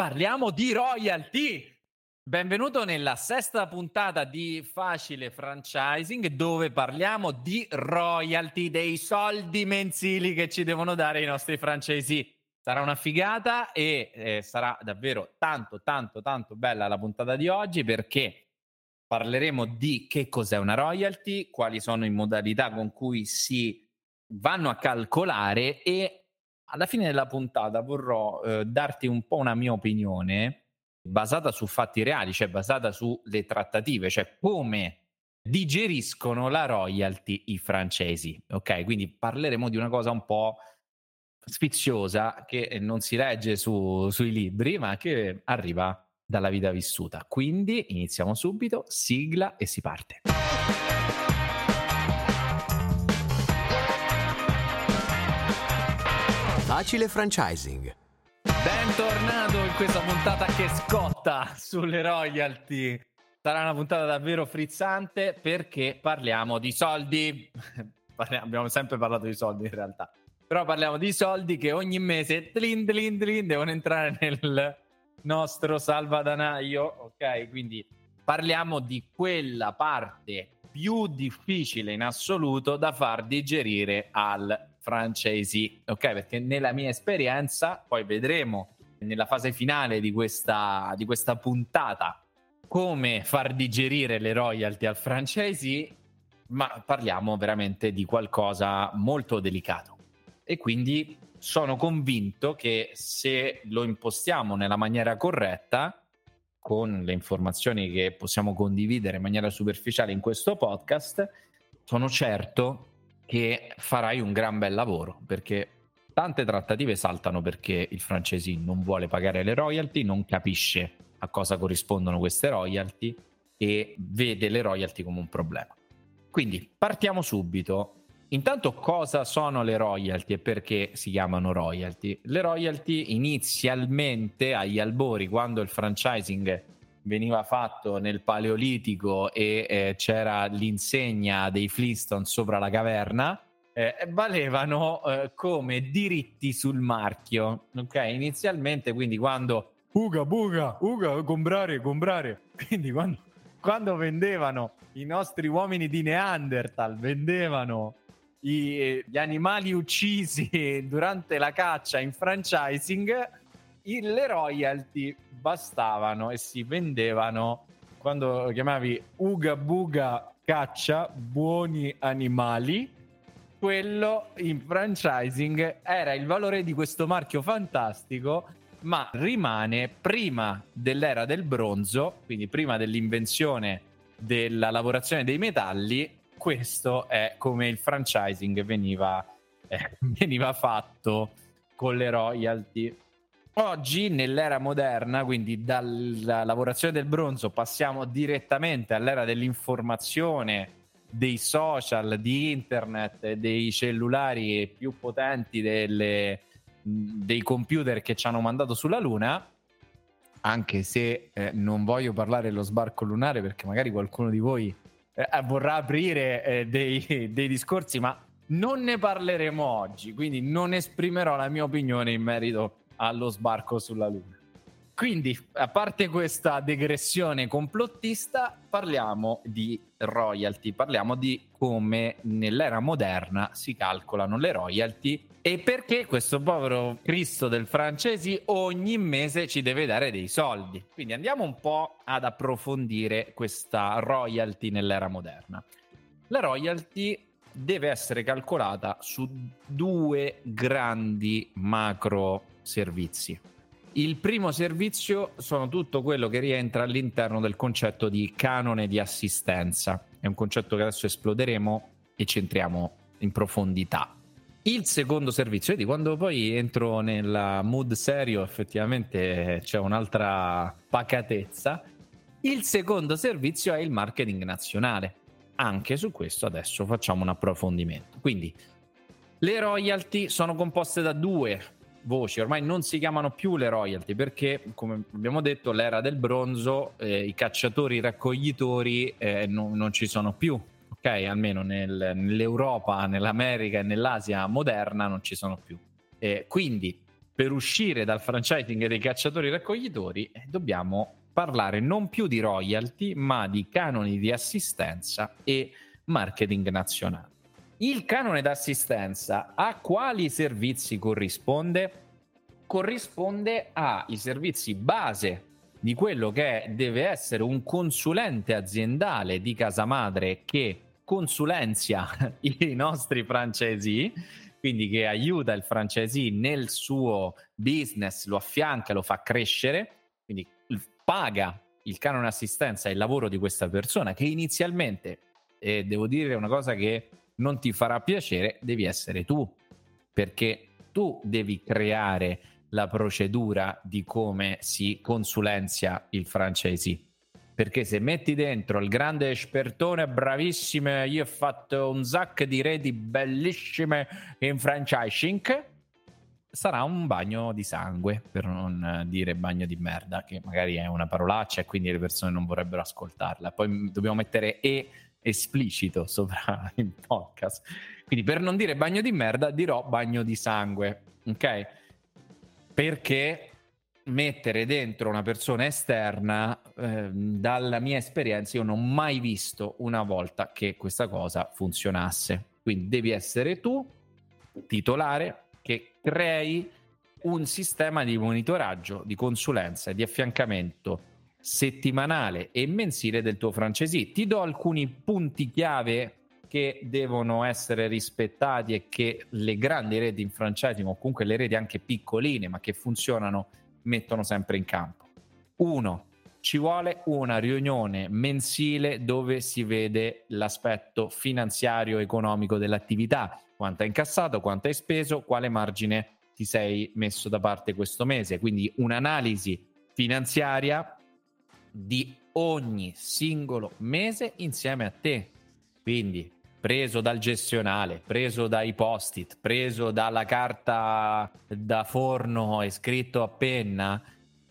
parliamo di royalty. Benvenuto nella sesta puntata di Facile Franchising dove parliamo di royalty, dei soldi mensili che ci devono dare i nostri francesi. Sarà una figata e eh, sarà davvero tanto, tanto, tanto bella la puntata di oggi perché parleremo di che cos'è una royalty, quali sono le modalità con cui si vanno a calcolare e alla fine della puntata vorrò eh, darti un po' una mia opinione basata su fatti reali, cioè basata sulle trattative, cioè come digeriscono la royalty i francesi. Ok, quindi parleremo di una cosa un po' sfiziosa che non si legge su, sui libri, ma che arriva dalla vita vissuta. Quindi iniziamo subito, sigla e si parte. Facile franchising. Bentornato in questa puntata che scotta sulle royalty. Sarà una puntata davvero frizzante perché parliamo di soldi. Abbiamo sempre parlato di soldi in realtà. Però parliamo di soldi che ogni mese tlin, tlin, tlin, devono entrare nel nostro salvadanaio. Ok, quindi parliamo di quella parte più difficile in assoluto da far digerire al francesi, ok? Perché nella mia esperienza, poi vedremo nella fase finale di questa, di questa puntata come far digerire le royalty al francesi, ma parliamo veramente di qualcosa molto delicato. E quindi sono convinto che se lo impostiamo nella maniera corretta, con le informazioni che possiamo condividere in maniera superficiale in questo podcast, sono certo che farai un gran bel lavoro perché tante trattative saltano perché il francese non vuole pagare le royalty, non capisce a cosa corrispondono queste royalty e vede le royalty come un problema. Quindi partiamo subito. Intanto cosa sono le royalty e perché si chiamano royalty? Le royalty inizialmente agli albori quando il franchising veniva fatto nel Paleolitico e eh, c'era l'insegna dei Flintstone sopra la caverna, eh, valevano eh, come diritti sul marchio. Ok, inizialmente, quindi quando Uga, buga, Uga, comprare, comprare. Quindi quando, quando vendevano i nostri uomini di Neanderthal, vendevano i, gli animali uccisi durante la caccia in franchising, le royalty bastavano e si vendevano quando chiamavi Uga Buga Caccia Buoni Animali. Quello in franchising era il valore di questo marchio fantastico, ma rimane prima dell'era del bronzo, quindi prima dell'invenzione della lavorazione dei metalli. Questo è come il franchising veniva, eh, veniva fatto con le royalty Oggi, nell'era moderna, quindi dalla lavorazione del bronzo, passiamo direttamente all'era dell'informazione, dei social, di internet, dei cellulari più potenti delle, dei computer che ci hanno mandato sulla Luna. Anche se eh, non voglio parlare dello sbarco lunare, perché magari qualcuno di voi eh, vorrà aprire eh, dei, dei discorsi, ma non ne parleremo oggi. Quindi non esprimerò la mia opinione in merito allo sbarco sulla Luna. Quindi, a parte questa degressione complottista, parliamo di royalty, parliamo di come nell'era moderna si calcolano le royalty e perché questo povero Cristo del francesi ogni mese ci deve dare dei soldi. Quindi andiamo un po' ad approfondire questa royalty nell'era moderna. La royalty deve essere calcolata su due grandi macro servizi. Il primo servizio sono tutto quello che rientra all'interno del concetto di canone di assistenza. È un concetto che adesso esploderemo e ci entriamo in profondità. Il secondo servizio, vedi, quando poi entro nel mood serio, effettivamente c'è un'altra pacatezza. Il secondo servizio è il marketing nazionale. Anche su questo adesso facciamo un approfondimento. Quindi le royalty sono composte da due voci, ormai non si chiamano più le royalty perché, come abbiamo detto, l'era del bronzo, eh, i cacciatori, i raccoglitori eh, no, non ci sono più, ok? Almeno nel, nell'Europa, nell'America e nell'Asia moderna non ci sono più. Eh, quindi, per uscire dal franchising dei cacciatori raccoglitori eh, dobbiamo parlare non più di royalty, ma di canoni di assistenza e marketing nazionale. Il canone d'assistenza a quali servizi corrisponde? Corrisponde ai servizi base di quello che deve essere un consulente aziendale di casa madre che consulenzia i nostri francesi, quindi che aiuta il francesi nel suo business, lo affianca, lo fa crescere, quindi paga il canone assistenza e il lavoro di questa persona che inizialmente, e devo dire una cosa che non ti farà piacere, devi essere tu, perché tu devi creare la procedura di come si consulenzia il franchisee. Perché se metti dentro il grande espertone, bravissime, io ho fatto un sacco di reti bellissime in franchising, sarà un bagno di sangue, per non dire bagno di merda, che magari è una parolaccia e quindi le persone non vorrebbero ascoltarla. Poi dobbiamo mettere e esplicito sopra il podcast. Quindi per non dire bagno di merda dirò bagno di sangue, ok? Perché mettere dentro una persona esterna, eh, dalla mia esperienza, io non ho mai visto una volta che questa cosa funzionasse. Quindi devi essere tu, titolare, che crei un sistema di monitoraggio, di consulenza e di affiancamento settimanale e mensile del tuo francesi. Ti do alcuni punti chiave che devono essere rispettati e che le grandi reti in franchising o comunque le reti anche piccoline ma che funzionano mettono sempre in campo. Uno, ci vuole una riunione mensile dove si vede l'aspetto finanziario economico dell'attività, quanto hai incassato, quanto hai speso, quale margine ti sei messo da parte questo mese, quindi un'analisi finanziaria di ogni singolo mese insieme a te. Quindi preso dal gestionale, preso dai post-it, preso dalla carta da forno e scritto a penna,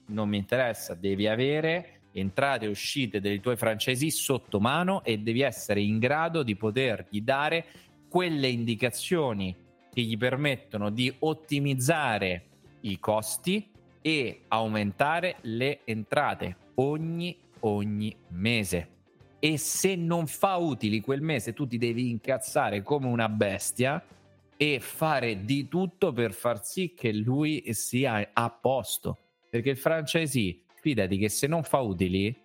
non mi interessa, devi avere entrate e uscite dei tuoi francesi sotto mano e devi essere in grado di potergli dare quelle indicazioni che gli permettono di ottimizzare i costi e aumentare le entrate ogni, ogni mese. E se non fa utili quel mese, tu ti devi incazzare come una bestia e fare di tutto per far sì che lui sia a posto. Perché il franchisee, fidati che se non fa utili,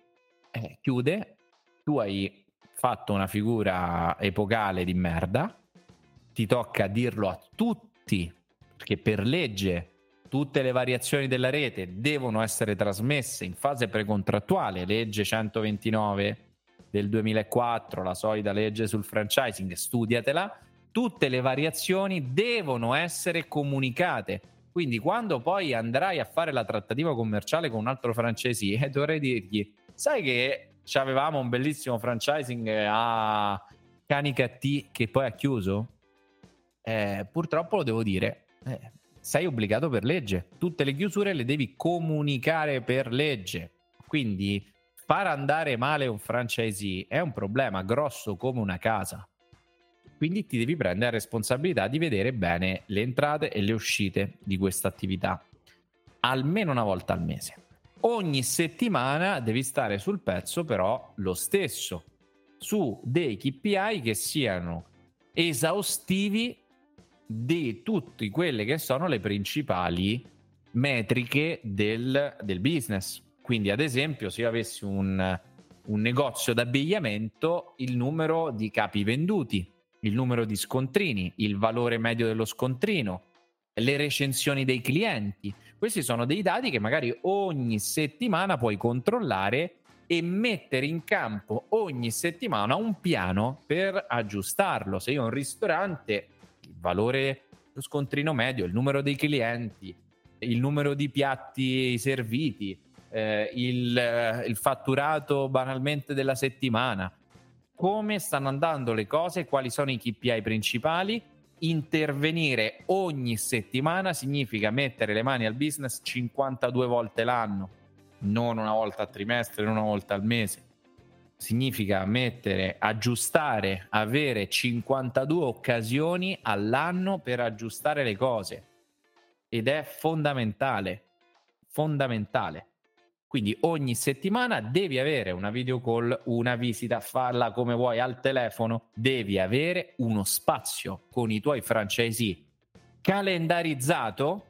eh, chiude, tu hai fatto una figura epocale di merda, ti tocca dirlo a tutti, perché per legge tutte le variazioni della rete devono essere trasmesse in fase precontrattuale, legge 129 del 2004, la solita legge sul franchising, studiatela, tutte le variazioni devono essere comunicate. Quindi quando poi andrai a fare la trattativa commerciale con un altro francese, eh, dovrei dirgli, sai che avevamo un bellissimo franchising a Canica T che poi ha chiuso? Eh, purtroppo lo devo dire, eh, sei obbligato per legge. Tutte le chiusure le devi comunicare per legge. Quindi far andare male un franchisee è un problema grosso come una casa. Quindi ti devi prendere la responsabilità di vedere bene le entrate e le uscite di questa attività, almeno una volta al mese. Ogni settimana devi stare sul pezzo però lo stesso, su dei KPI che siano esaustivi di tutte quelle che sono le principali metriche del, del business. Quindi, ad esempio, se io avessi un, un negozio d'abbigliamento, il numero di capi venduti, il numero di scontrini, il valore medio dello scontrino, le recensioni dei clienti. Questi sono dei dati che magari ogni settimana puoi controllare e mettere in campo ogni settimana un piano per aggiustarlo. Se io ho un ristorante valore, lo scontrino medio, il numero dei clienti, il numero di piatti serviti, eh, il, eh, il fatturato banalmente della settimana, come stanno andando le cose, quali sono i KPI principali. Intervenire ogni settimana significa mettere le mani al business 52 volte l'anno, non una volta a trimestre, non una volta al mese significa mettere, aggiustare, avere 52 occasioni all'anno per aggiustare le cose. ed è fondamentale, fondamentale. Quindi ogni settimana devi avere una video call, una visita, farla come vuoi al telefono, devi avere uno spazio con i tuoi francesi calendarizzato,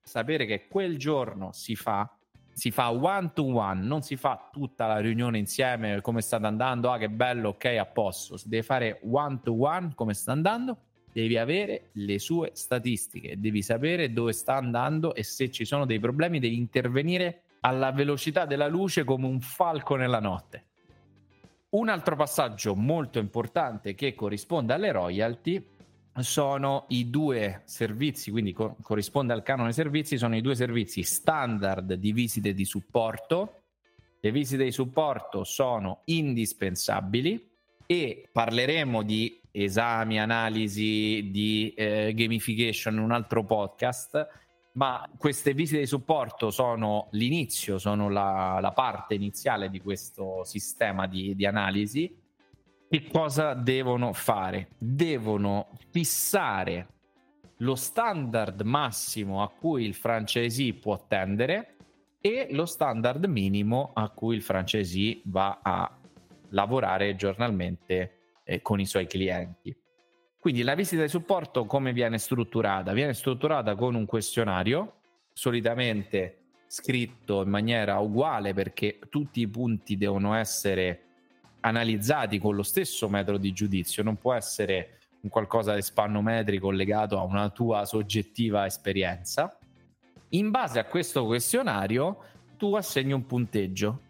sapere che quel giorno si fa si fa one to one, non si fa tutta la riunione insieme, come sta andando, ah che bello, ok, a posto, si deve fare one to one, come sta andando, devi avere le sue statistiche, devi sapere dove sta andando e se ci sono dei problemi devi intervenire alla velocità della luce come un falco nella notte. Un altro passaggio molto importante che corrisponde alle royalty sono i due servizi, quindi co- corrisponde al canone servizi, sono i due servizi standard di visite di supporto. Le visite di supporto sono indispensabili e parleremo di esami, analisi, di eh, gamification in un altro podcast, ma queste visite di supporto sono l'inizio, sono la, la parte iniziale di questo sistema di, di analisi che cosa devono fare? Devono fissare lo standard massimo a cui il franchisee può tendere e lo standard minimo a cui il franchisee va a lavorare giornalmente eh, con i suoi clienti. Quindi la visita di supporto come viene strutturata? Viene strutturata con un questionario, solitamente scritto in maniera uguale perché tutti i punti devono essere analizzati con lo stesso metodo di giudizio, non può essere un qualcosa di spannometrico legato a una tua soggettiva esperienza. In base a questo questionario tu assegni un punteggio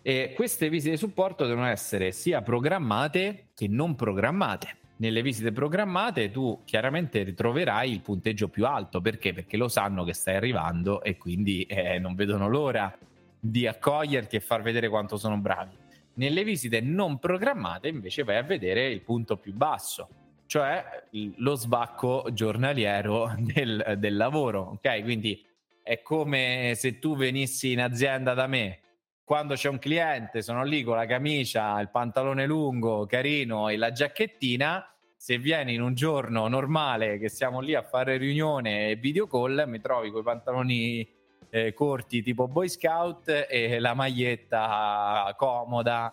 e queste visite di supporto devono essere sia programmate che non programmate. Nelle visite programmate tu chiaramente ritroverai il punteggio più alto perché? Perché lo sanno che stai arrivando e quindi eh, non vedono l'ora di accoglierti e far vedere quanto sono bravi. Nelle visite non programmate invece vai a vedere il punto più basso, cioè lo sbacco giornaliero del, del lavoro. Ok, quindi è come se tu venissi in azienda da me quando c'è un cliente, sono lì con la camicia, il pantalone lungo, carino e la giacchettina. Se vieni in un giorno normale che siamo lì a fare riunione e video call, mi trovi con i pantaloni eh, corti tipo Boy Scout e la maglietta comoda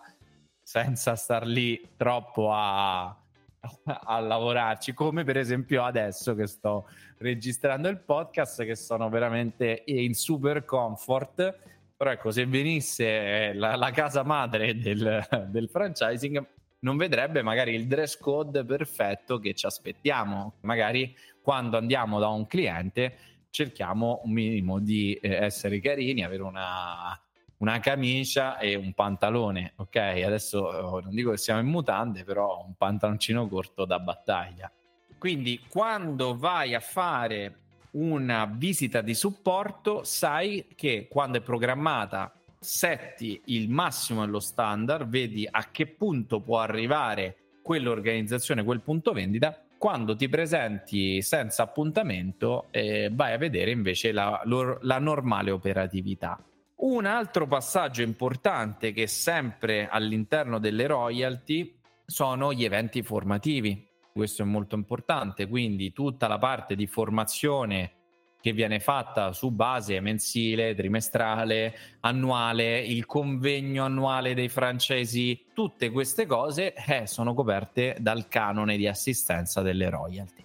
senza star lì troppo a, a lavorarci, come per esempio adesso che sto registrando il podcast, che sono veramente in super comfort. Però ecco, se venisse eh, la, la casa madre del, del franchising, non vedrebbe magari il dress code perfetto che ci aspettiamo. Magari quando andiamo da un cliente cerchiamo un minimo di eh, essere carini, avere una, una, camicia e un pantalone, ok? Adesso oh, non dico che siamo in mutande, però un pantaloncino corto da battaglia. Quindi quando vai a fare una visita di supporto, sai che quando è programmata setti il massimo dello standard, vedi a che punto può arrivare quell'organizzazione, quel punto vendita quando ti presenti senza appuntamento eh, vai a vedere invece la, la normale operatività. Un altro passaggio importante che sempre all'interno delle royalty sono gli eventi formativi. Questo è molto importante, quindi tutta la parte di formazione che viene fatta su base mensile, trimestrale, annuale, il convegno annuale dei francesi, tutte queste cose eh, sono coperte dal canone di assistenza delle royalty.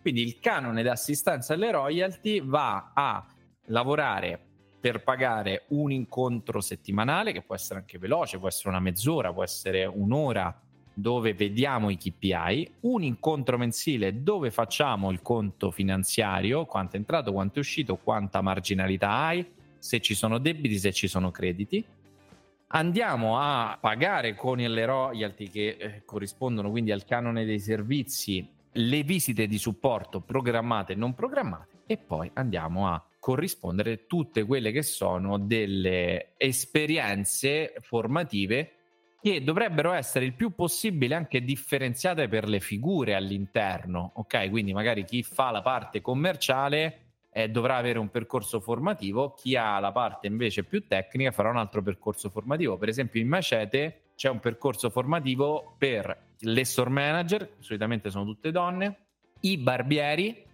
Quindi il canone di assistenza alle royalty va a lavorare per pagare un incontro settimanale che può essere anche veloce, può essere una mezz'ora, può essere un'ora dove vediamo i KPI, un incontro mensile dove facciamo il conto finanziario, quanto è entrato, quanto è uscito, quanta marginalità hai, se ci sono debiti, se ci sono crediti. Andiamo a pagare con le royalty che eh, corrispondono quindi al canone dei servizi le visite di supporto programmate e non programmate e poi andiamo a corrispondere tutte quelle che sono delle esperienze formative che dovrebbero essere il più possibile anche differenziate per le figure all'interno, ok? Quindi magari chi fa la parte commerciale eh, dovrà avere un percorso formativo, chi ha la parte invece più tecnica farà un altro percorso formativo. Per esempio in Macete c'è un percorso formativo per le store manager, solitamente sono tutte donne, i barbieri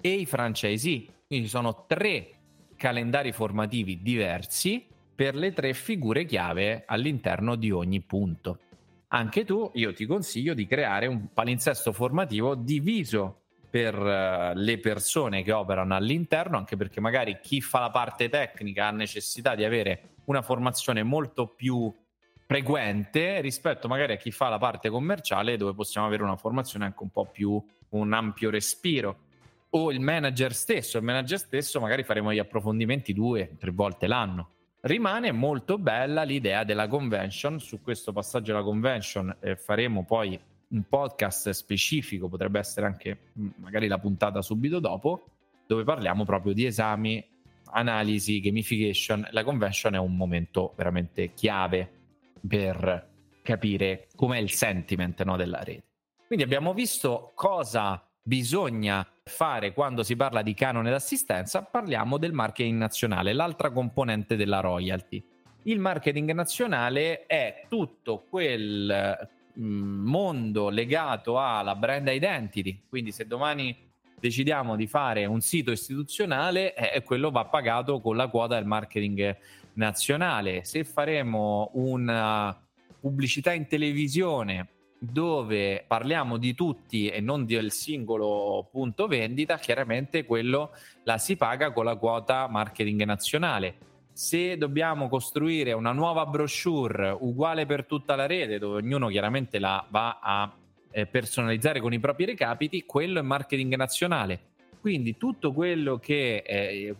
e i franchisee. Quindi sono tre calendari formativi diversi per le tre figure chiave all'interno di ogni punto. Anche tu, io ti consiglio di creare un palinsesto formativo diviso per uh, le persone che operano all'interno, anche perché magari chi fa la parte tecnica ha necessità di avere una formazione molto più frequente rispetto magari a chi fa la parte commerciale dove possiamo avere una formazione anche un po' più un ampio respiro o il manager stesso il manager stesso magari faremo gli approfondimenti due tre volte l'anno rimane molto bella l'idea della convention su questo passaggio della convention eh, faremo poi un podcast specifico potrebbe essere anche mm, magari la puntata subito dopo dove parliamo proprio di esami analisi gamification la convention è un momento veramente chiave per capire com'è il sentiment no, della rete. Quindi abbiamo visto cosa bisogna fare quando si parla di canone d'assistenza, parliamo del marketing nazionale, l'altra componente della royalty. Il marketing nazionale è tutto quel mondo legato alla brand identity, quindi se domani decidiamo di fare un sito istituzionale, eh, quello va pagato con la quota del marketing nazionale. Se faremo una pubblicità in televisione dove parliamo di tutti e non del singolo punto vendita, chiaramente quello la si paga con la quota marketing nazionale. Se dobbiamo costruire una nuova brochure uguale per tutta la rete, dove ognuno chiaramente la va a eh, personalizzare con i propri recapiti, quello è marketing nazionale. Quindi tutto quello che eh,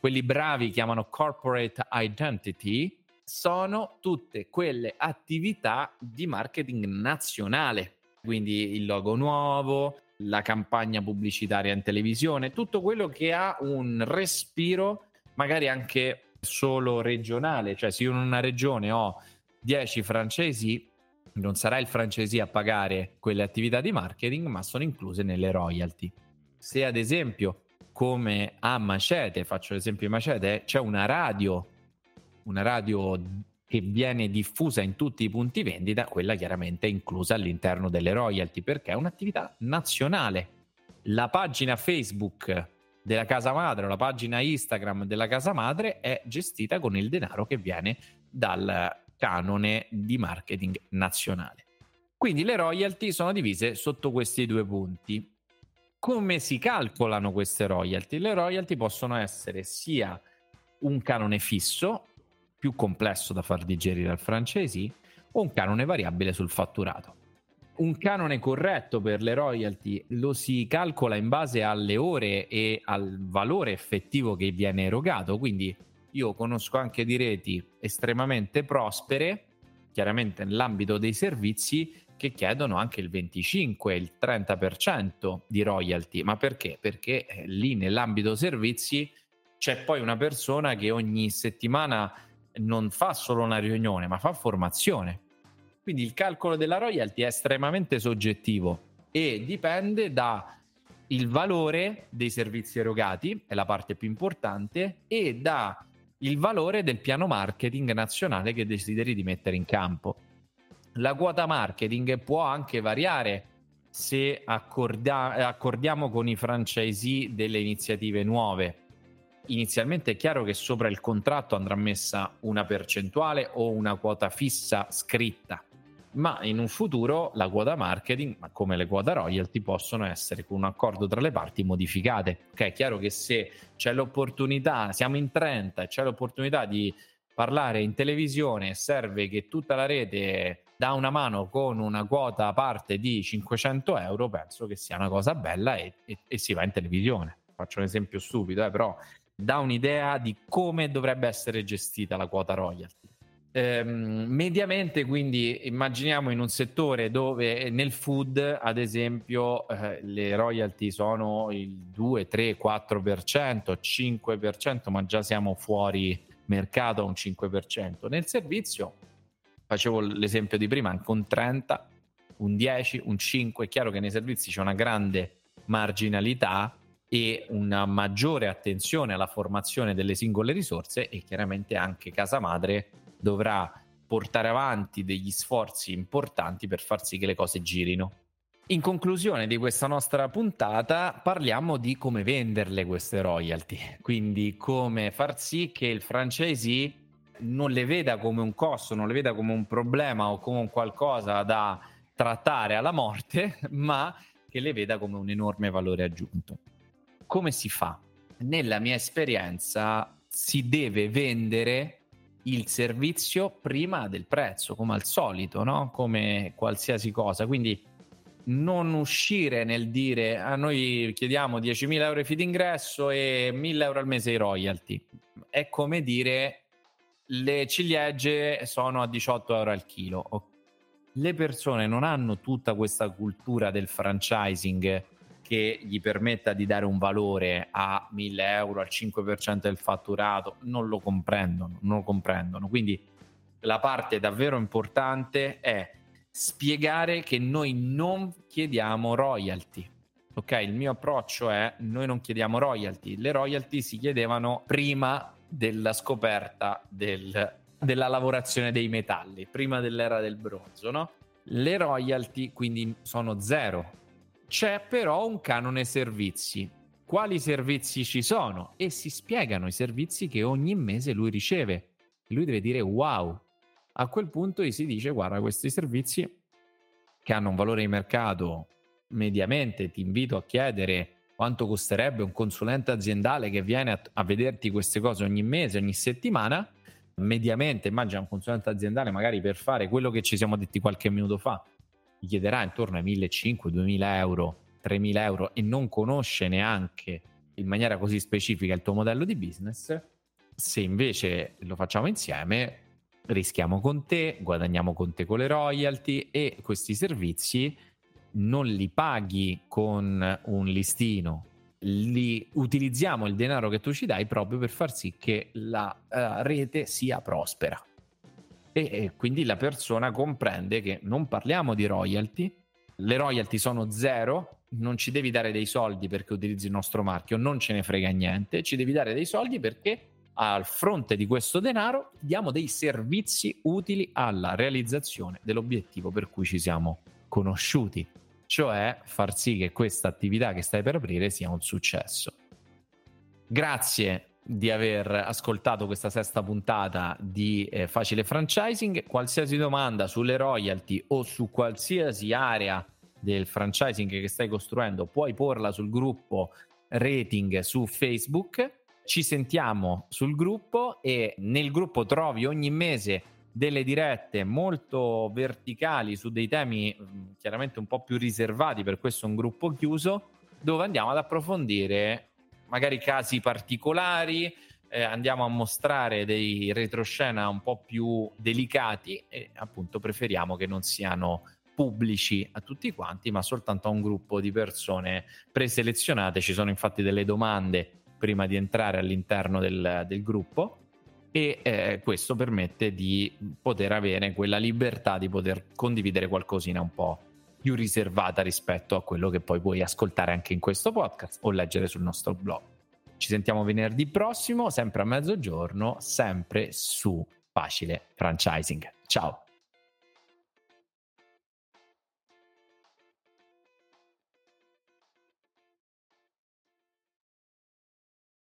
quelli bravi chiamano corporate identity, sono tutte quelle attività di marketing nazionale. Quindi il logo nuovo, la campagna pubblicitaria in televisione, tutto quello che ha un respiro magari anche solo regionale, cioè se io in una regione ho 10 francesi, non sarà il francesi a pagare quelle attività di marketing, ma sono incluse nelle royalty. Se ad esempio come a Macete, faccio l'esempio di Macete, c'è una radio, una radio che viene diffusa in tutti i punti vendita, quella chiaramente è inclusa all'interno delle royalty perché è un'attività nazionale. La pagina Facebook della casa madre o la pagina Instagram della casa madre è gestita con il denaro che viene dal canone di marketing nazionale. Quindi le royalty sono divise sotto questi due punti come si calcolano queste royalty? Le royalty possono essere sia un canone fisso, più complesso da far digerire al francesi, o un canone variabile sul fatturato. Un canone corretto per le royalty lo si calcola in base alle ore e al valore effettivo che viene erogato, quindi io conosco anche di reti estremamente prospere, chiaramente nell'ambito dei servizi, che chiedono anche il 25, il 30% di royalty. Ma perché? Perché eh, lì nell'ambito servizi c'è poi una persona che ogni settimana non fa solo una riunione, ma fa formazione. Quindi il calcolo della royalty è estremamente soggettivo e dipende dal valore dei servizi erogati, è la parte più importante, e dal valore del piano marketing nazionale che desideri di mettere in campo. La quota marketing può anche variare se accorda- accordiamo con i franchisee delle iniziative nuove. Inizialmente è chiaro che sopra il contratto andrà messa una percentuale o una quota fissa scritta, ma in un futuro la quota marketing, come le quote royalty, possono essere con un accordo tra le parti modificate. Ok, è chiaro che se c'è l'opportunità, siamo in 30 e c'è l'opportunità di parlare in televisione e serve che tutta la rete dà una mano con una quota a parte di 500 euro, penso che sia una cosa bella e, e, e si va in televisione. Faccio un esempio stupido, eh, però dà un'idea di come dovrebbe essere gestita la quota royalty. Ehm, mediamente, quindi, immaginiamo in un settore dove nel food, ad esempio, eh, le royalty sono il 2, 3, 4%, 5%, ma già siamo fuori mercato a un 5%. Nel servizio facevo l'esempio di prima, anche un 30, un 10, un 5, è chiaro che nei servizi c'è una grande marginalità e una maggiore attenzione alla formazione delle singole risorse e chiaramente anche casa madre dovrà portare avanti degli sforzi importanti per far sì che le cose girino. In conclusione di questa nostra puntata parliamo di come venderle queste royalty, quindi come far sì che il franchisee non le veda come un costo, non le veda come un problema o come un qualcosa da trattare alla morte, ma che le veda come un enorme valore aggiunto. Come si fa? Nella mia esperienza si deve vendere il servizio prima del prezzo, come al solito, no? come qualsiasi cosa. Quindi non uscire nel dire a noi chiediamo 10.000 euro di feed ingresso e 1.000 euro al mese i royalty. È come dire le ciliegie sono a 18 euro al chilo. Le persone non hanno tutta questa cultura del franchising che gli permetta di dare un valore a 1000 euro, al 5% del fatturato, non lo comprendono, non lo comprendono. Quindi la parte davvero importante è spiegare che noi non chiediamo royalty. Ok, il mio approccio è noi non chiediamo royalty, le royalty si chiedevano prima della scoperta del, della lavorazione dei metalli, prima dell'era del bronzo, no? Le royalty quindi sono zero c'è però un canone servizi. Quali servizi ci sono? E si spiegano i servizi che ogni mese lui riceve. Lui deve dire wow. A quel punto gli si dice guarda questi servizi che hanno un valore di mercato mediamente ti invito a chiedere quanto costerebbe un consulente aziendale che viene a, a vederti queste cose ogni mese, ogni settimana. Mediamente, immagina un consulente aziendale magari per fare quello che ci siamo detti qualche minuto fa, gli chiederà intorno ai 1.500, 2.000 euro, 3.000 euro e non conosce neanche in maniera così specifica il tuo modello di business, se invece lo facciamo insieme rischiamo con te, guadagniamo con te con le royalty e questi servizi non li paghi con un listino, li utilizziamo il denaro che tu ci dai proprio per far sì che la uh, rete sia prospera e, e quindi la persona comprende che non parliamo di royalty, le royalty sono zero, non ci devi dare dei soldi perché utilizzi il nostro marchio, non ce ne frega niente, ci devi dare dei soldi perché al fronte di questo denaro diamo dei servizi utili alla realizzazione dell'obiettivo per cui ci siamo conosciuti, cioè far sì che questa attività che stai per aprire sia un successo. Grazie di aver ascoltato questa sesta puntata di eh, Facile Franchising. Qualsiasi domanda sulle royalty o su qualsiasi area del franchising che stai costruendo, puoi porla sul gruppo rating su Facebook. Ci sentiamo sul gruppo e nel gruppo trovi ogni mese delle dirette molto verticali su dei temi chiaramente un po' più riservati, per questo è un gruppo chiuso, dove andiamo ad approfondire magari casi particolari, eh, andiamo a mostrare dei retroscena un po' più delicati e appunto preferiamo che non siano pubblici a tutti quanti, ma soltanto a un gruppo di persone preselezionate. Ci sono infatti delle domande prima di entrare all'interno del, del gruppo e eh, questo permette di poter avere quella libertà di poter condividere qualcosina un po' più riservata rispetto a quello che poi puoi ascoltare anche in questo podcast o leggere sul nostro blog. Ci sentiamo venerdì prossimo, sempre a mezzogiorno, sempre su Facile Franchising. Ciao!